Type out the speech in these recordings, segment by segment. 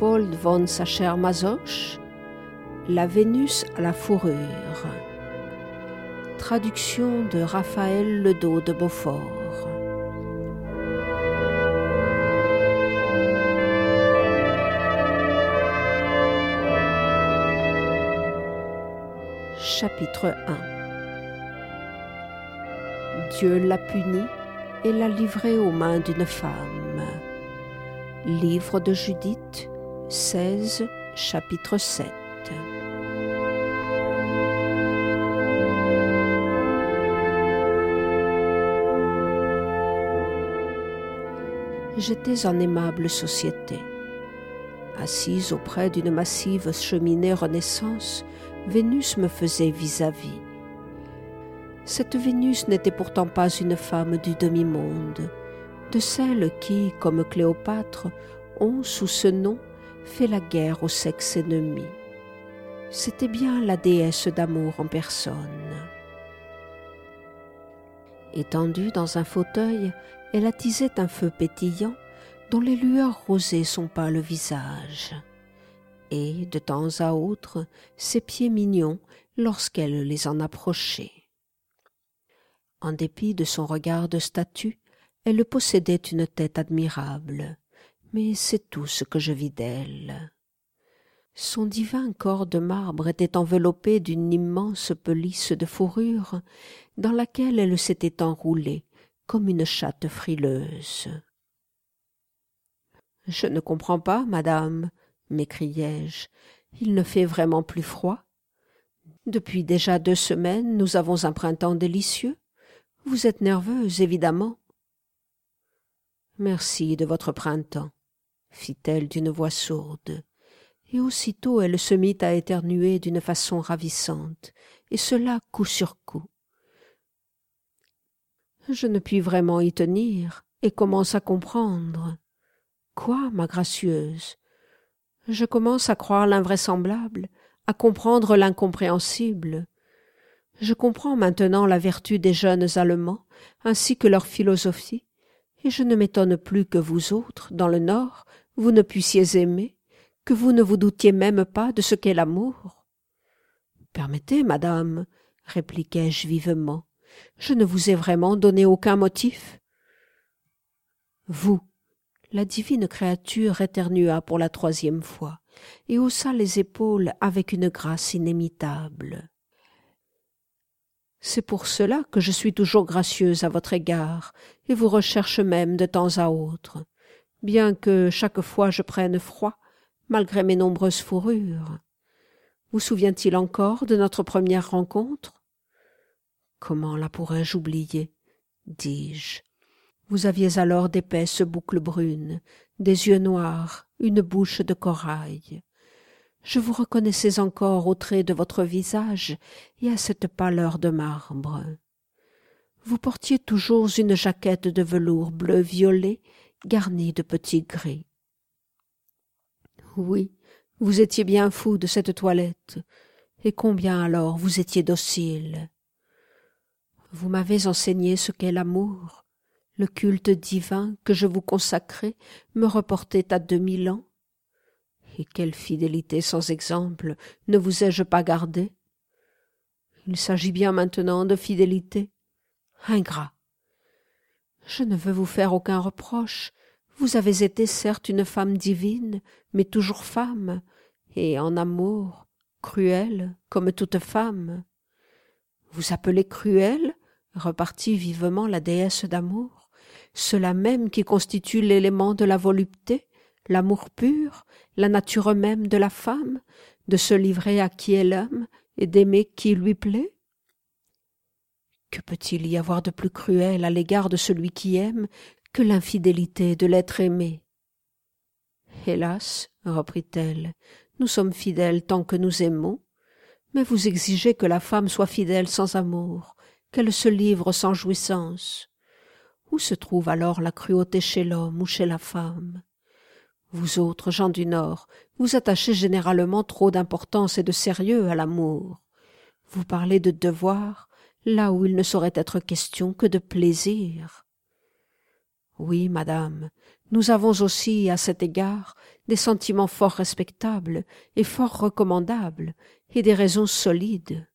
Léopold von Sacher-Masoch, La Vénus à la fourrure. Traduction de Raphaël Ledos de Beaufort. Chapitre 1 Dieu l'a puni et l'a livré aux mains d'une femme. Livre de Judith 16, chapitre 7 J'étais en aimable société. Assise auprès d'une massive cheminée Renaissance, Vénus me faisait vis-à-vis. Cette Vénus n'était pourtant pas une femme du demi-monde, de celles qui, comme Cléopâtre, ont sous ce nom fait la guerre au sexe ennemi. C'était bien la déesse d'amour en personne. Étendue dans un fauteuil, elle attisait un feu pétillant dont les lueurs rosaient son pâle visage et, de temps à autre, ses pieds mignons lorsqu'elle les en approchait. En dépit de son regard de statue, elle possédait une tête admirable, mais c'est tout ce que je vis d'elle. Son divin corps de marbre était enveloppé d'une immense pelisse de fourrure dans laquelle elle s'était enroulée comme une chatte frileuse. Je ne comprends pas, madame, m'écriai-je. Il ne fait vraiment plus froid. Depuis déjà deux semaines, nous avons un printemps délicieux. Vous êtes nerveuse, évidemment. Merci de votre printemps, fit-elle d'une voix sourde. Et aussitôt elle se mit à éternuer d'une façon ravissante, et cela coup sur coup. Je ne puis vraiment y tenir, et commence à comprendre. Quoi, ma gracieuse? Je commence à croire l'invraisemblable, à comprendre l'incompréhensible. Je comprends maintenant la vertu des jeunes Allemands, ainsi que leur philosophie, et je ne m'étonne plus que vous autres, dans le Nord, vous ne puissiez aimer, que vous ne vous doutiez même pas de ce qu'est l'amour. Permettez, madame, répliquai-je vivement, je ne vous ai vraiment donné aucun motif. Vous, la divine créature éternua pour la troisième fois et haussa les épaules avec une grâce inimitable. C'est pour cela que je suis toujours gracieuse à votre égard et vous recherche même de temps à autre, bien que chaque fois je prenne froid, malgré mes nombreuses fourrures. Vous souvient-il encore de notre première rencontre? Comment la pourrais-je oublier? dis-je vous aviez alors d'épaisses boucles brunes, des yeux noirs, une bouche de corail. Je vous reconnaissais encore au trait de votre visage et à cette pâleur de marbre. Vous portiez toujours une jaquette de velours bleu-violet garnie de petits gris. Oui, vous étiez bien fou de cette toilette, et combien alors vous étiez docile. Vous m'avez enseigné ce qu'est l'amour, le culte divin que je vous consacrais me reportait à deux mille ans. Et quelle fidélité sans exemple ne vous ai-je pas gardé Il s'agit bien maintenant de fidélité. Ingrat. Je ne veux vous faire aucun reproche. Vous avez été certes une femme divine, mais toujours femme, et en amour, cruelle, comme toute femme. Vous appelez cruelle repartit vivement la déesse d'amour cela même qui constitue l'élément de la volupté, l'amour pur, la nature même de la femme, de se livrer à qui elle aime et d'aimer qui lui plaît Que peut-il y avoir de plus cruel à l'égard de celui qui aime que l'infidélité de l'être aimé? Hélas, reprit-elle, nous sommes fidèles tant que nous aimons, mais vous exigez que la femme soit fidèle sans amour, qu'elle se livre sans jouissance. Où se trouve alors la cruauté chez l'homme ou chez la femme? Vous autres, gens du Nord, vous attachez généralement trop d'importance et de sérieux à l'amour. Vous parlez de devoir là où il ne saurait être question que de plaisir. Oui, madame, nous avons aussi, à cet égard, des sentiments fort respectables et fort recommandables, et des raisons solides.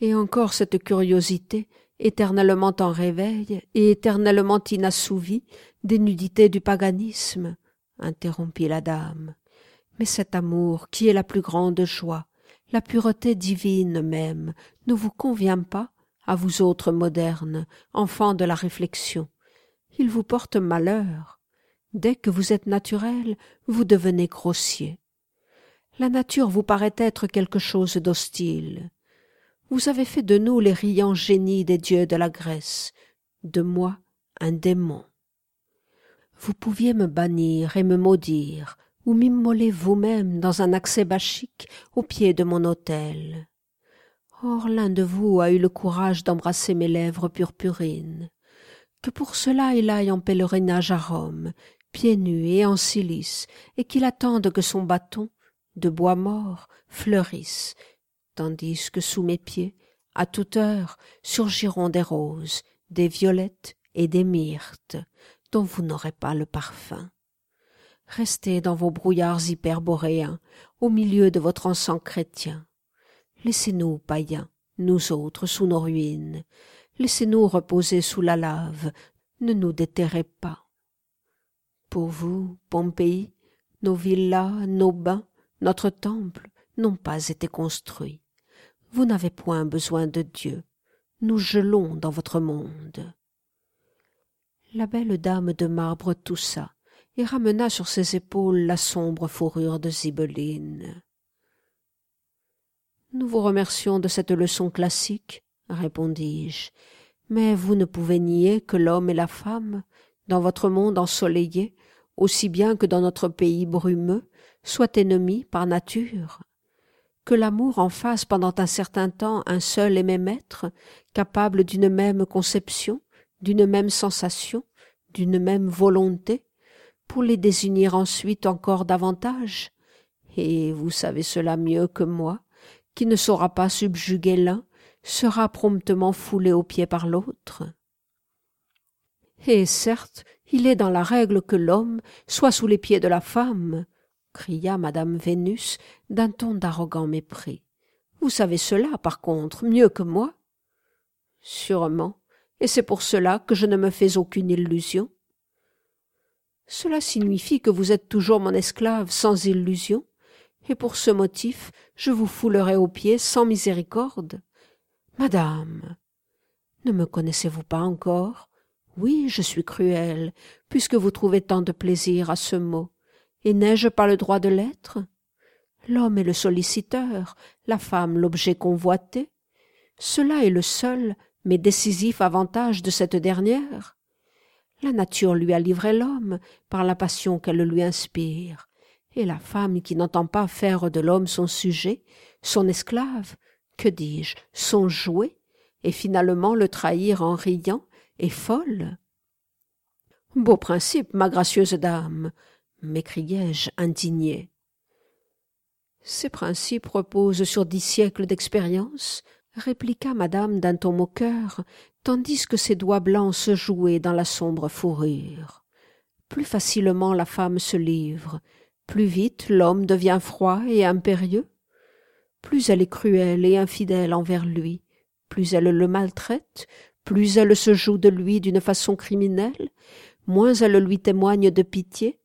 Et encore cette curiosité, éternellement en réveil et éternellement inassouvie, des nudités du paganisme, interrompit la dame. Mais cet amour, qui est la plus grande joie, la pureté divine même, ne vous convient pas, à vous autres modernes, enfants de la réflexion. Il vous porte malheur. Dès que vous êtes naturel, vous devenez grossier. La nature vous paraît être quelque chose d'hostile. Vous avez fait de nous les riants génies des dieux de la Grèce, de moi un démon. Vous pouviez me bannir et me maudire, ou m'immoler vous-même dans un accès bachique au pied de mon autel. Or l'un de vous a eu le courage d'embrasser mes lèvres purpurines. Que pour cela il aille en pèlerinage à Rome, pieds nus et en cilice, et qu'il attende que son bâton, de bois mort, fleurisse, tandis que sous mes pieds, à toute heure, surgiront des roses, des violettes et des myrtes, dont vous n'aurez pas le parfum. Restez dans vos brouillards hyperboréens, au milieu de votre encens chrétien. Laissez-nous, païens, nous autres, sous nos ruines. Laissez-nous reposer sous la lave. Ne nous déterrez pas. Pour vous, Pompéi, nos villas, nos bains, notre temple n'ont pas été construits. Vous n'avez point besoin de Dieu. Nous gelons dans votre monde la belle dame de marbre toussa et ramena sur ses épaules la sombre fourrure de Zibeline. Nous vous remercions de cette leçon classique, répondis-je, mais vous ne pouvez nier que l'homme et la femme, dans votre monde ensoleillé, aussi bien que dans notre pays brumeux, soient ennemis par nature, que l'amour en fasse pendant un certain temps un seul et même être, capable d'une même conception, d'une même sensation, d'une même volonté, pour les désunir ensuite encore davantage. Et vous savez cela mieux que moi, qui ne saura pas subjuguer l'un, sera promptement foulé aux pieds par l'autre. Et certes, il est dans la règle que l'homme soit sous les pieds de la femme, cria madame Vénus d'un ton d'arrogant mépris. Vous savez cela, par contre, mieux que moi. Sûrement, et c'est pour cela que je ne me fais aucune illusion. Cela signifie que vous êtes toujours mon esclave sans illusion, et pour ce motif je vous foulerai aux pieds sans miséricorde. Madame. Ne me connaissez-vous pas encore? Oui, je suis cruelle, puisque vous trouvez tant de plaisir à ce mot. Et n'ai-je pas le droit de l'être? L'homme est le solliciteur, la femme l'objet convoité. Cela est le seul, mais décisif avantage de cette dernière. La nature lui a livré l'homme par la passion qu'elle lui inspire, et la femme qui n'entend pas faire de l'homme son sujet, son esclave, que dis-je, son jouet, et finalement le trahir en riant, est folle. Beau principe, ma gracieuse dame, m'écriai-je indigné. Ces principes reposent sur dix siècles d'expérience, répliqua madame d'un ton moqueur, tandis que ses doigts blancs se jouaient dans la sombre fourrure. Plus facilement la femme se livre, plus vite l'homme devient froid et impérieux. Plus elle est cruelle et infidèle envers lui, plus elle le maltraite, plus elle se joue de lui d'une façon criminelle, moins elle lui témoigne de pitié,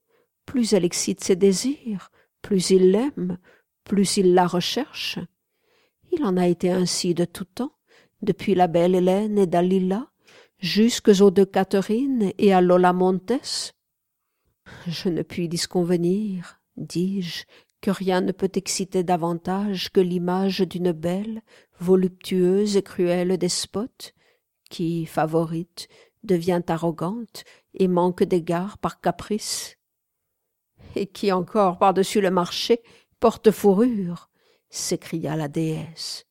plus elle excite ses désirs, plus il l'aime, plus il la recherche. Il en a été ainsi de tout temps, depuis la belle Hélène et Dalila, jusqu'aux deux Catherine et à Lola Montes. Je ne puis disconvenir, dis-je, que rien ne peut exciter davantage que l'image d'une belle, voluptueuse et cruelle despote, qui, favorite, devient arrogante et manque d'égard par caprice, et qui encore par-dessus le marché porte fourrure, s'écria la déesse.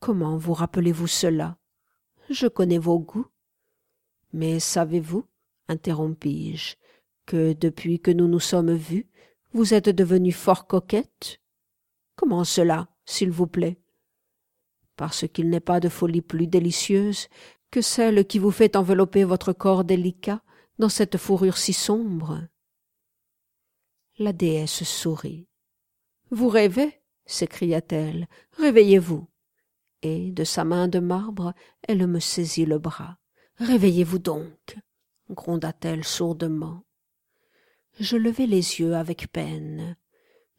Comment vous rappelez-vous cela? Je connais vos goûts. Mais savez-vous, interrompis-je, que depuis que nous nous sommes vus, vous êtes devenue fort coquette? Comment cela, s'il vous plaît? Parce qu'il n'est pas de folie plus délicieuse que celle qui vous fait envelopper votre corps délicat dans cette fourrure si sombre La déesse sourit. Vous rêvez s'écria-t-elle. Réveillez-vous. Et, de sa main de marbre, elle me saisit le bras. Réveillez-vous donc gronda-t-elle sourdement. Je levai les yeux avec peine.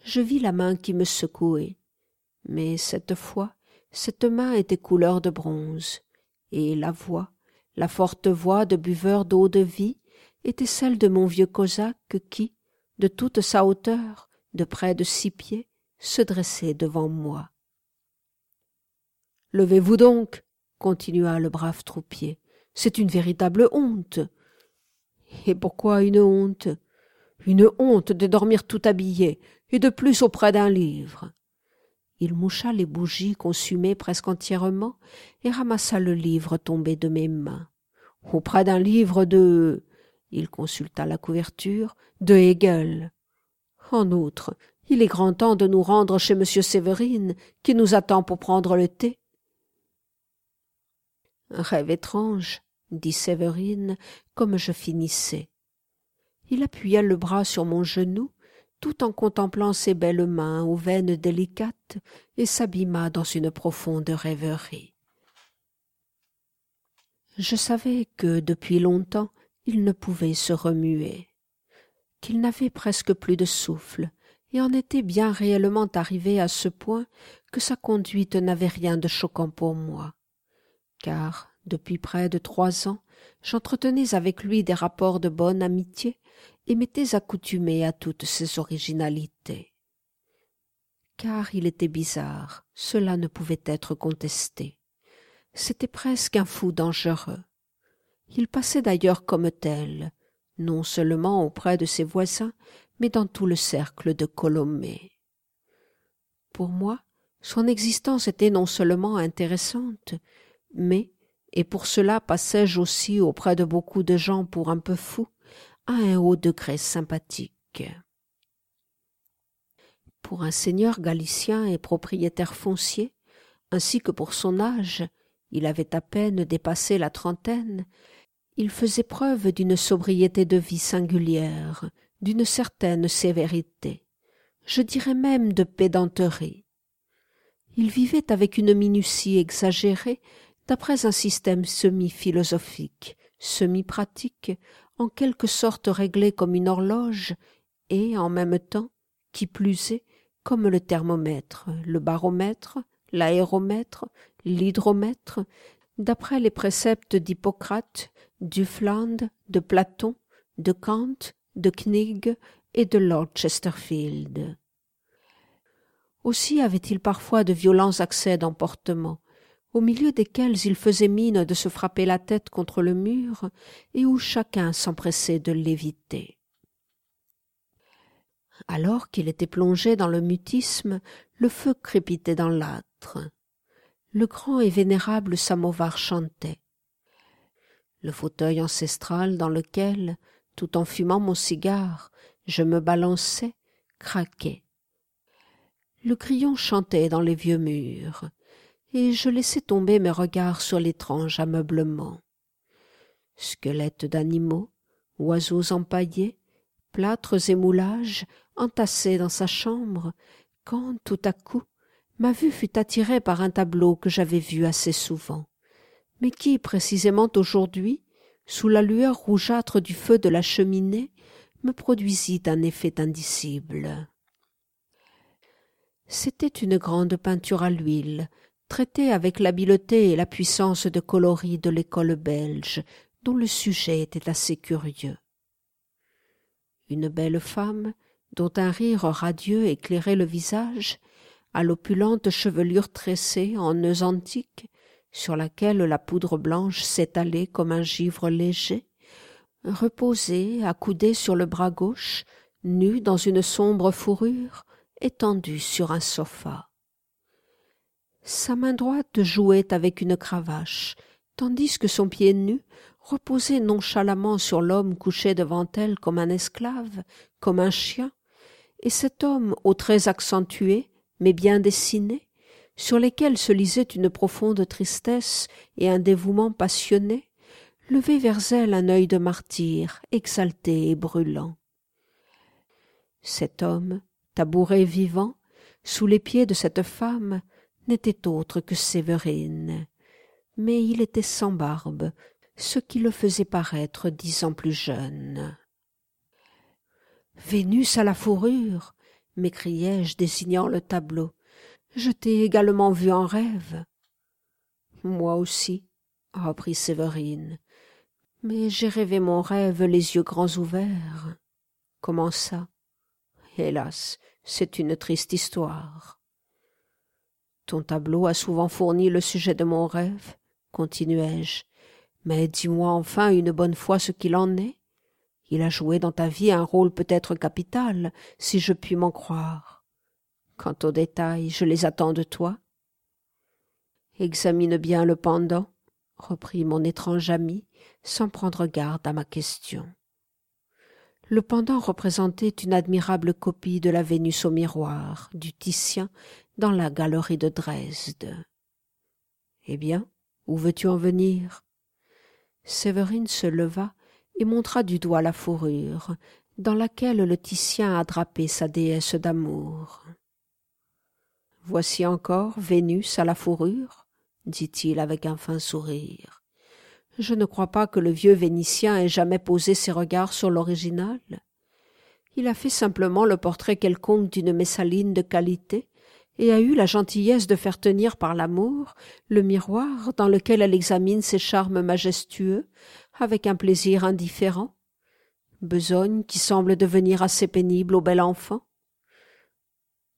Je vis la main qui me secouait. Mais cette fois, cette main était couleur de bronze, et la voix, la forte voix de buveur d'eau de vie, était celle de mon vieux cosaque qui, de toute sa hauteur, de près de six pieds, se dressait devant moi. Levez-vous donc, continua le brave troupier. C'est une véritable honte. Et pourquoi une honte? Une honte de dormir tout habillé, et de plus auprès d'un livre. Il moucha les bougies consumées presque entièrement et ramassa le livre tombé de mes mains. Auprès d'un livre de. Il consulta la couverture, de Hegel. En outre, il est grand temps de nous rendre chez M. Séverine, qui nous attend pour prendre le thé. Rêve étrange, dit Séverine, comme je finissais. Il appuya le bras sur mon genou, tout en contemplant ses belles mains aux veines délicates, et s'abîma dans une profonde rêverie. Je savais que, depuis longtemps, il ne pouvait se remuer, qu'il n'avait presque plus de souffle, et en était bien réellement arrivé à ce point que sa conduite n'avait rien de choquant pour moi, car, depuis près de trois ans, j'entretenais avec lui des rapports de bonne amitié et m'étais accoutumé à toutes ses originalités. Car il était bizarre, cela ne pouvait être contesté. C'était presque un fou dangereux. Il passait d'ailleurs comme tel, non seulement auprès de ses voisins, mais dans tout le cercle de Colomé. Pour moi, son existence était non seulement intéressante, mais, et pour cela passais-je aussi auprès de beaucoup de gens pour un peu fou, à un haut degré sympathique. Pour un seigneur galicien et propriétaire foncier, ainsi que pour son âge, il avait à peine dépassé la trentaine, il faisait preuve d'une sobriété de vie singulière, d'une certaine sévérité, je dirais même de pédanterie. Il vivait avec une minutie exagérée, d'après un système semi-philosophique, semi-pratique, en quelque sorte réglé comme une horloge, et en même temps, qui plus est, comme le thermomètre, le baromètre, l'aéromètre, l'hydromètre, d'après les préceptes d'Hippocrate, d'Uffland, de Platon, de Kant, de Knig et de Lord Chesterfield. Aussi avait-il parfois de violents accès d'emportement, au milieu desquels il faisait mine de se frapper la tête contre le mur et où chacun s'empressait de l'éviter. Alors qu'il était plongé dans le mutisme, le feu crépitait dans l'âtre. Le grand et vénérable samovar chantait. Le fauteuil ancestral dans lequel, tout en fumant mon cigare, je me balançais, craquait. Le grillon chantait dans les vieux murs, et je laissais tomber mes regards sur l'étrange ameublement. Squelettes d'animaux, oiseaux empaillés, plâtres et moulages entassés dans sa chambre, quand, tout à coup, ma vue fut attirée par un tableau que j'avais vu assez souvent, mais qui, précisément aujourd'hui, sous la lueur rougeâtre du feu de la cheminée, me produisit un effet indicible. C'était une grande peinture à l'huile, traitée avec l'habileté et la puissance de coloris de l'école belge, dont le sujet était assez curieux. Une belle femme, dont un rire radieux éclairait le visage, à l'opulente chevelure tressée en nœuds antiques, sur laquelle la poudre blanche s'étalait comme un givre léger, reposée, accoudée sur le bras gauche, nue dans une sombre fourrure, étendue sur un sofa. Sa main droite jouait avec une cravache, tandis que son pied nu reposait nonchalamment sur l'homme couché devant elle comme un esclave, comme un chien, et cet homme aux traits accentués, mais bien dessinés, sur lesquels se lisait une profonde tristesse et un dévouement passionné, levait vers elle un œil de martyr, exalté et brûlant. Cet homme, tabouret vivant, sous les pieds de cette femme, n'était autre que Séverine, mais il était sans barbe, ce qui le faisait paraître dix ans plus jeune. Vénus à la fourrure m'écriai-je, désignant le tableau. Je t'ai également vu en rêve. Moi aussi, reprit Séverine. Mais j'ai rêvé mon rêve les yeux grands ouverts. Comment ça Hélas, c'est une triste histoire. Ton tableau a souvent fourni le sujet de mon rêve, continuai-je. Mais dis-moi enfin une bonne fois ce qu'il en est. Il a joué dans ta vie un rôle peut-être capital, si je puis m'en croire. Quant aux détails, je les attends de toi. Examine bien le pendant, reprit mon étrange ami, sans prendre garde à ma question. Le pendant représentait une admirable copie de la Vénus au miroir du Titien dans la galerie de Dresde. Eh bien, où veux-tu en venir? Séverine se leva et montra du doigt la fourrure, dans laquelle le Titien a drapé sa déesse d'amour. Voici encore Vénus à la fourrure, dit-il avec un fin sourire. Je ne crois pas que le vieux Vénitien ait jamais posé ses regards sur l'original. Il a fait simplement le portrait quelconque d'une Messaline de qualité, et a eu la gentillesse de faire tenir par l'amour le miroir dans lequel elle examine ses charmes majestueux avec un plaisir indifférent besogne qui semble devenir assez pénible au bel enfant.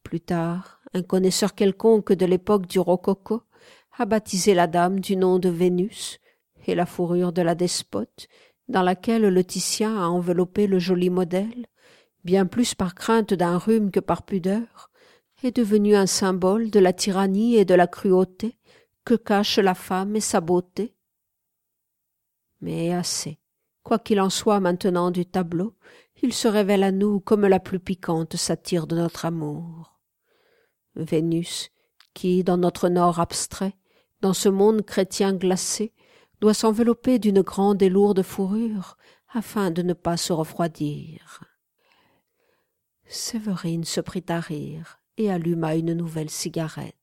Plus tard un connaisseur quelconque de l'époque du rococo a baptisé la dame du nom de Vénus et la fourrure de la despote dans laquelle le Titien a enveloppé le joli modèle bien plus par crainte d'un rhume que par pudeur est devenu un symbole de la tyrannie et de la cruauté que cache la femme et sa beauté. Mais assez. Quoi qu'il en soit maintenant du tableau, il se révèle à nous comme la plus piquante satire de notre amour. Vénus, qui, dans notre nord abstrait, dans ce monde chrétien glacé, doit s'envelopper d'une grande et lourde fourrure afin de ne pas se refroidir. Séverine se prit à rire et alluma une nouvelle cigarette.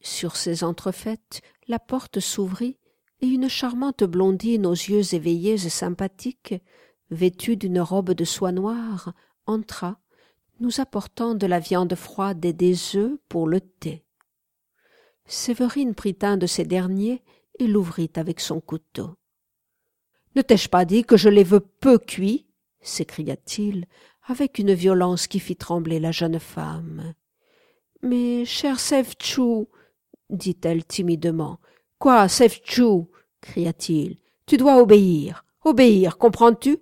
Sur ces entrefaites, la porte s'ouvrit et une charmante blondine aux yeux éveillés et sympathiques, vêtue d'une robe de soie noire, entra, nous apportant de la viande froide et des œufs pour le thé. Séverine prit un de ces derniers et l'ouvrit avec son couteau. Ne t'ai-je pas dit que je les veux peu cuits? s'écria-t-il avec une violence qui fit trembler la jeune femme. Mais, cher Sevchou, dit-elle timidement. Quoi, Sevchou? cria-t-il. Tu dois obéir. Obéir, comprends-tu?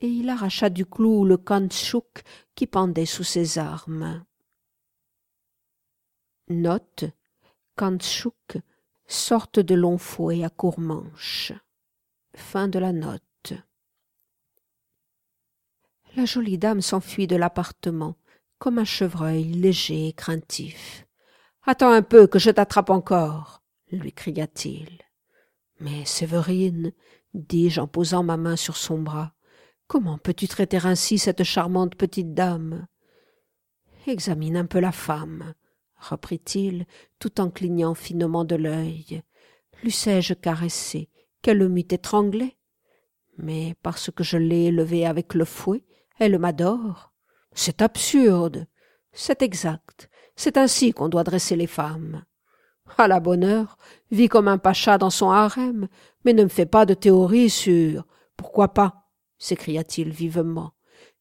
Et il arracha du clou le kantchouk qui pendait sous ses armes. Note kantchouk, sorte de long fouet à court manche. Fin de la note. La jolie dame s'enfuit de l'appartement, comme un chevreuil léger et craintif. Attends un peu que je t'attrape encore, lui cria-t-il. Mais Séverine, dis-je en posant ma main sur son bras, comment peux-tu traiter ainsi cette charmante petite dame Examine un peu la femme, reprit-il, tout en clignant finement de l'œil. L'eussé-je caressée, qu'elle m'eût étranglée? Mais parce que je l'ai élevée avec le fouet, elle m'adore. C'est absurde. C'est exact. C'est ainsi qu'on doit dresser les femmes. À la bonne heure, vis comme un pacha dans son harem, mais ne me fais pas de théorie sur pourquoi pas? s'écria-t-il vivement.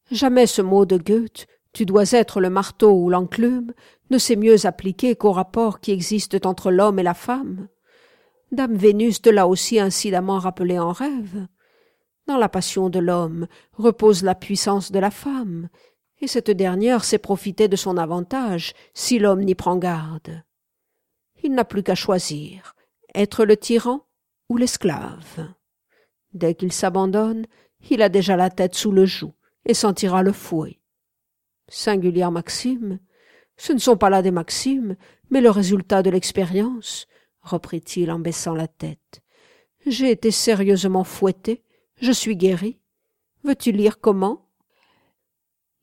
Jamais ce mot de Goethe tu dois être le marteau ou l'enclume ne s'est mieux appliqué qu'aux rapports qui existent entre l'homme et la femme. Dame Vénus te l'a aussi incidemment rappelé en rêve. Dans la passion de l'homme repose la puissance de la femme, et cette dernière sait profiter de son avantage si l'homme n'y prend garde. Il n'a plus qu'à choisir être le tyran ou l'esclave. Dès qu'il s'abandonne, il a déjà la tête sous le joug et sentira le fouet. Singulière maxime. Ce ne sont pas là des maximes, mais le résultat de l'expérience, reprit-il en baissant la tête. J'ai été sérieusement fouetté, je suis guéri. Veux-tu lire comment?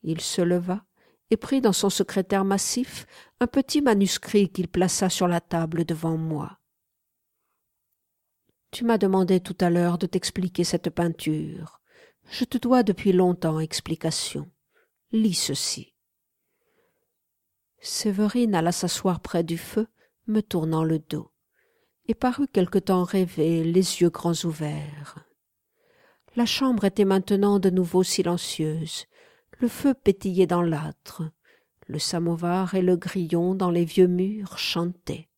Il se leva et prit dans son secrétaire massif un petit manuscrit qu'il plaça sur la table devant moi. Tu m'as demandé tout à l'heure de t'expliquer cette peinture. Je te dois depuis longtemps explication. Lis ceci. Séverine alla s'asseoir près du feu, me tournant le dos, et parut quelque temps rêver, les yeux grands ouverts. La chambre était maintenant de nouveau silencieuse, le feu pétillait dans l'âtre, le samovar et le grillon dans les vieux murs chantaient.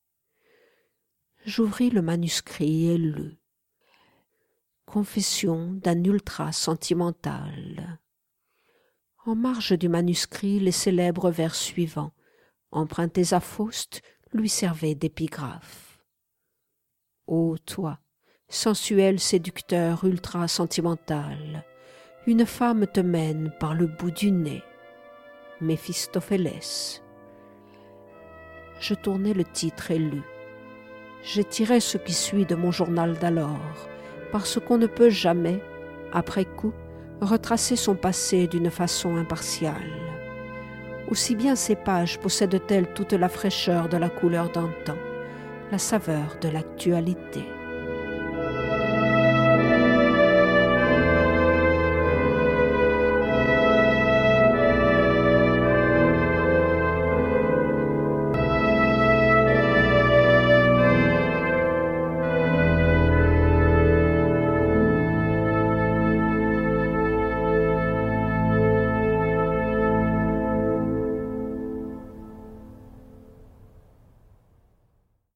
J'ouvris le manuscrit et lus. Confession d'un ultra sentimental. En marge du manuscrit, les célèbres vers suivants, empruntés à Faust, lui servaient d'épigraphe. Ô toi, sensuel séducteur ultra sentimental, une femme te mène par le bout du nez. Méphistophélès. Je tournai le titre et lus. J'ai ce qui suit de mon journal d'alors, parce qu'on ne peut jamais, après coup, retracer son passé d'une façon impartiale. Aussi bien ces pages possèdent-elles toute la fraîcheur de la couleur d'antan, la saveur de l'actualité.